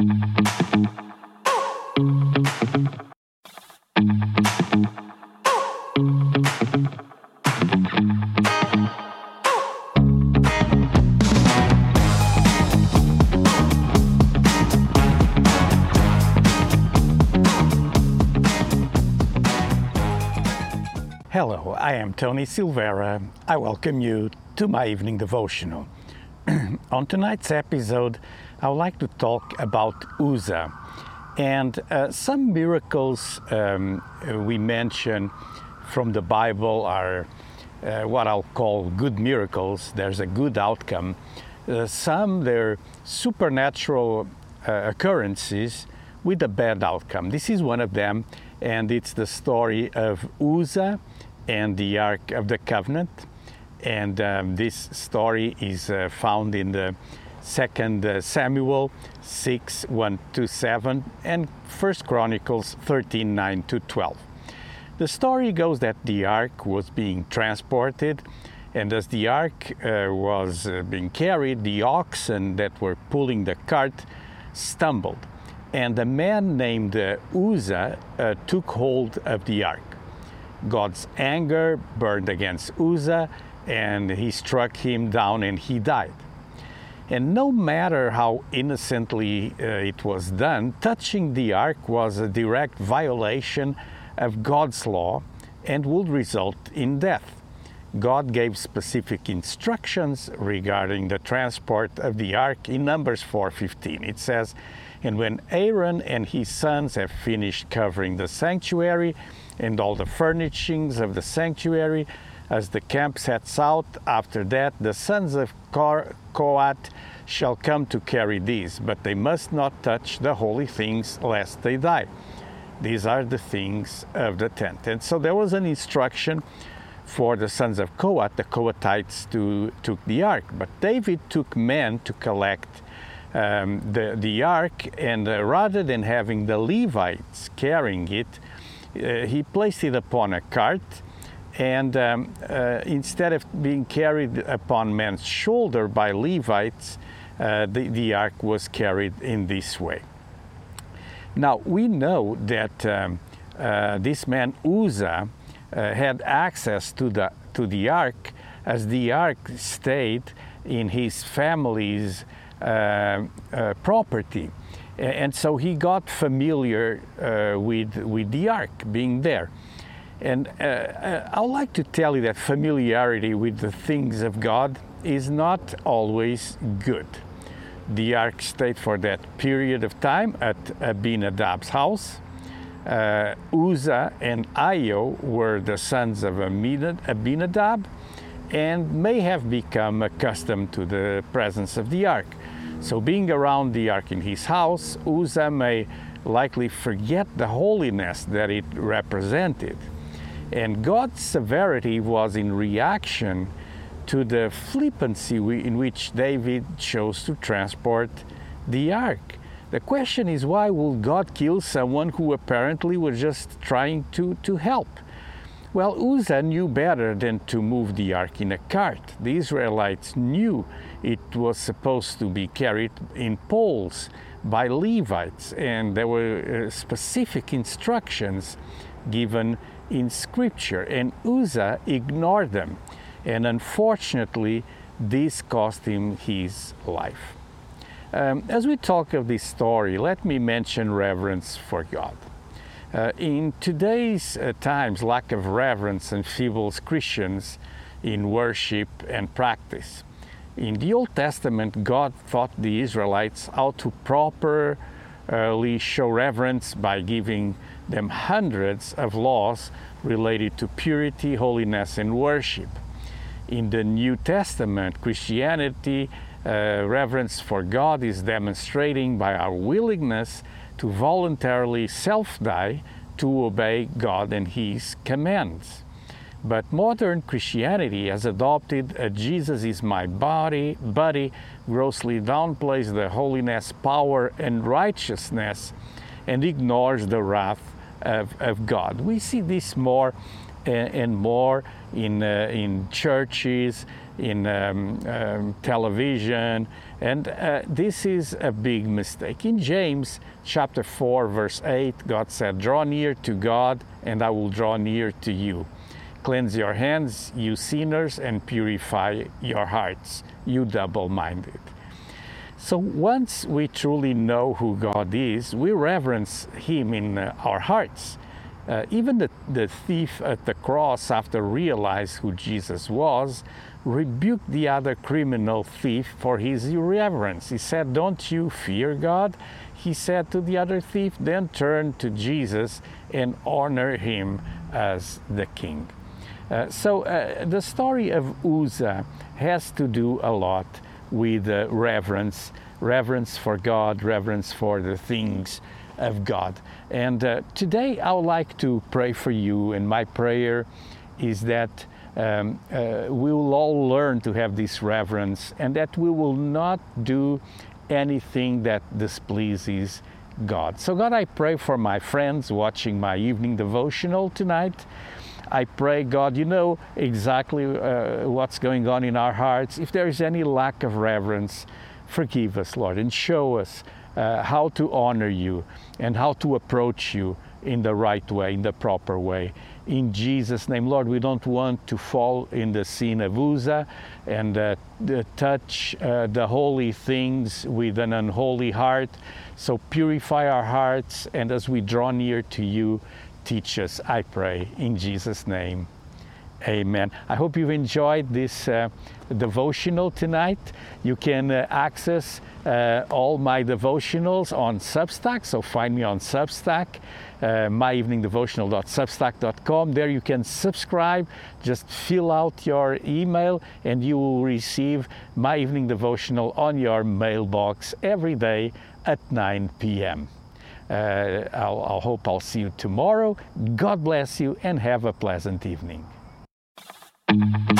Hello, I am Tony Silvera. I welcome you to my evening devotional. On tonight's episode, I would like to talk about Uzzah and uh, some miracles um, we mention from the Bible are uh, what I'll call good miracles. There's a good outcome. Uh, some they're supernatural uh, occurrences with a bad outcome. This is one of them, and it's the story of Uzzah and the Ark of the Covenant. And um, this story is uh, found in the Second uh, Samuel 6 1 to 7 and First Chronicles 13 9 to 12. The story goes that the ark was being transported, and as the ark uh, was uh, being carried, the oxen that were pulling the cart stumbled, and a man named uh, Uzzah uh, took hold of the ark. God's anger burned against Uzzah, and he struck him down and he died. And no matter how innocently uh, it was done, touching the ark was a direct violation of God's law and would result in death. God gave specific instructions regarding the transport of the ark in Numbers 4:15. It says, "And when Aaron and his sons have finished covering the sanctuary, and all the furnishings of the sanctuary as the camp sets out. After that, the sons of Kohath shall come to carry these, but they must not touch the holy things lest they die. These are the things of the tent. And so there was an instruction for the sons of Kohath, the Kohathites, to took the ark. But David took men to collect um, the, the ark, and uh, rather than having the Levites carrying it, he placed it upon a cart, and um, uh, instead of being carried upon man's shoulder by Levites, uh, the, the ark was carried in this way. Now, we know that um, uh, this man Uzzah uh, had access to the, to the ark as the ark stayed in his family's uh, property and so he got familiar uh, with, with the ark being there. And uh, uh, I like to tell you that familiarity with the things of God is not always good. The ark stayed for that period of time at Abinadab's house. Uh, Uzzah and Ahio were the sons of Abinadab and may have become accustomed to the presence of the ark. So, being around the ark in his house, Uzzah may likely forget the holiness that it represented. And God's severity was in reaction to the flippancy in which David chose to transport the ark. The question is why would God kill someone who apparently was just trying to, to help? Well, Uzzah knew better than to move the ark in a cart. The Israelites knew it was supposed to be carried in poles by Levites, and there were uh, specific instructions given in Scripture, and Uzzah ignored them. And unfortunately, this cost him his life. Um, as we talk of this story, let me mention reverence for God. Uh, in today's uh, times, lack of reverence enfeebles Christians in worship and practice. In the Old Testament, God taught the Israelites how to properly show reverence by giving them hundreds of laws related to purity, holiness, and worship. In the New Testament, Christianity, uh, reverence for God is demonstrating by our willingness to voluntarily self die to obey God and His commands. But modern Christianity has adopted a Jesus is my body, body, grossly downplays the holiness, power, and righteousness, and ignores the wrath of, of God. We see this more and more in, uh, in churches, in um, um, television, And uh, this is a big mistake. In James chapter 4, verse 8, God said, Draw near to God, and I will draw near to you. Cleanse your hands, you sinners, and purify your hearts, you double minded. So once we truly know who God is, we reverence Him in uh, our hearts. Uh, even the, the thief at the cross, after realize who Jesus was, rebuked the other criminal thief for his irreverence. He said, Don't you fear God? He said to the other thief, Then turn to Jesus and honor him as the king. Uh, so uh, the story of Uzzah has to do a lot with uh, reverence, reverence for God, reverence for the things of God. And uh, today I would like to pray for you, and my prayer is that um, uh, we will all learn to have this reverence and that we will not do anything that displeases God. So, God, I pray for my friends watching my evening devotional tonight. I pray, God, you know exactly uh, what's going on in our hearts. If there is any lack of reverence, forgive us, Lord, and show us uh, how to honor you and how to approach you in the right way, in the proper way. In Jesus' name, Lord, we don't want to fall in the sin of Uzzah and uh, touch uh, the holy things with an unholy heart. So purify our hearts, and as we draw near to you, teach us, I pray, in Jesus' name. Amen. I hope you've enjoyed this uh, devotional tonight. You can uh, access uh, all my devotionals on Substack, so find me on Substack, uh, myeveningdevotional.substack.com. There you can subscribe, just fill out your email, and you will receive my evening devotional on your mailbox every day at 9 p.m. Uh, I'll, I'll hope I'll see you tomorrow. God bless you and have a pleasant evening. Thank you.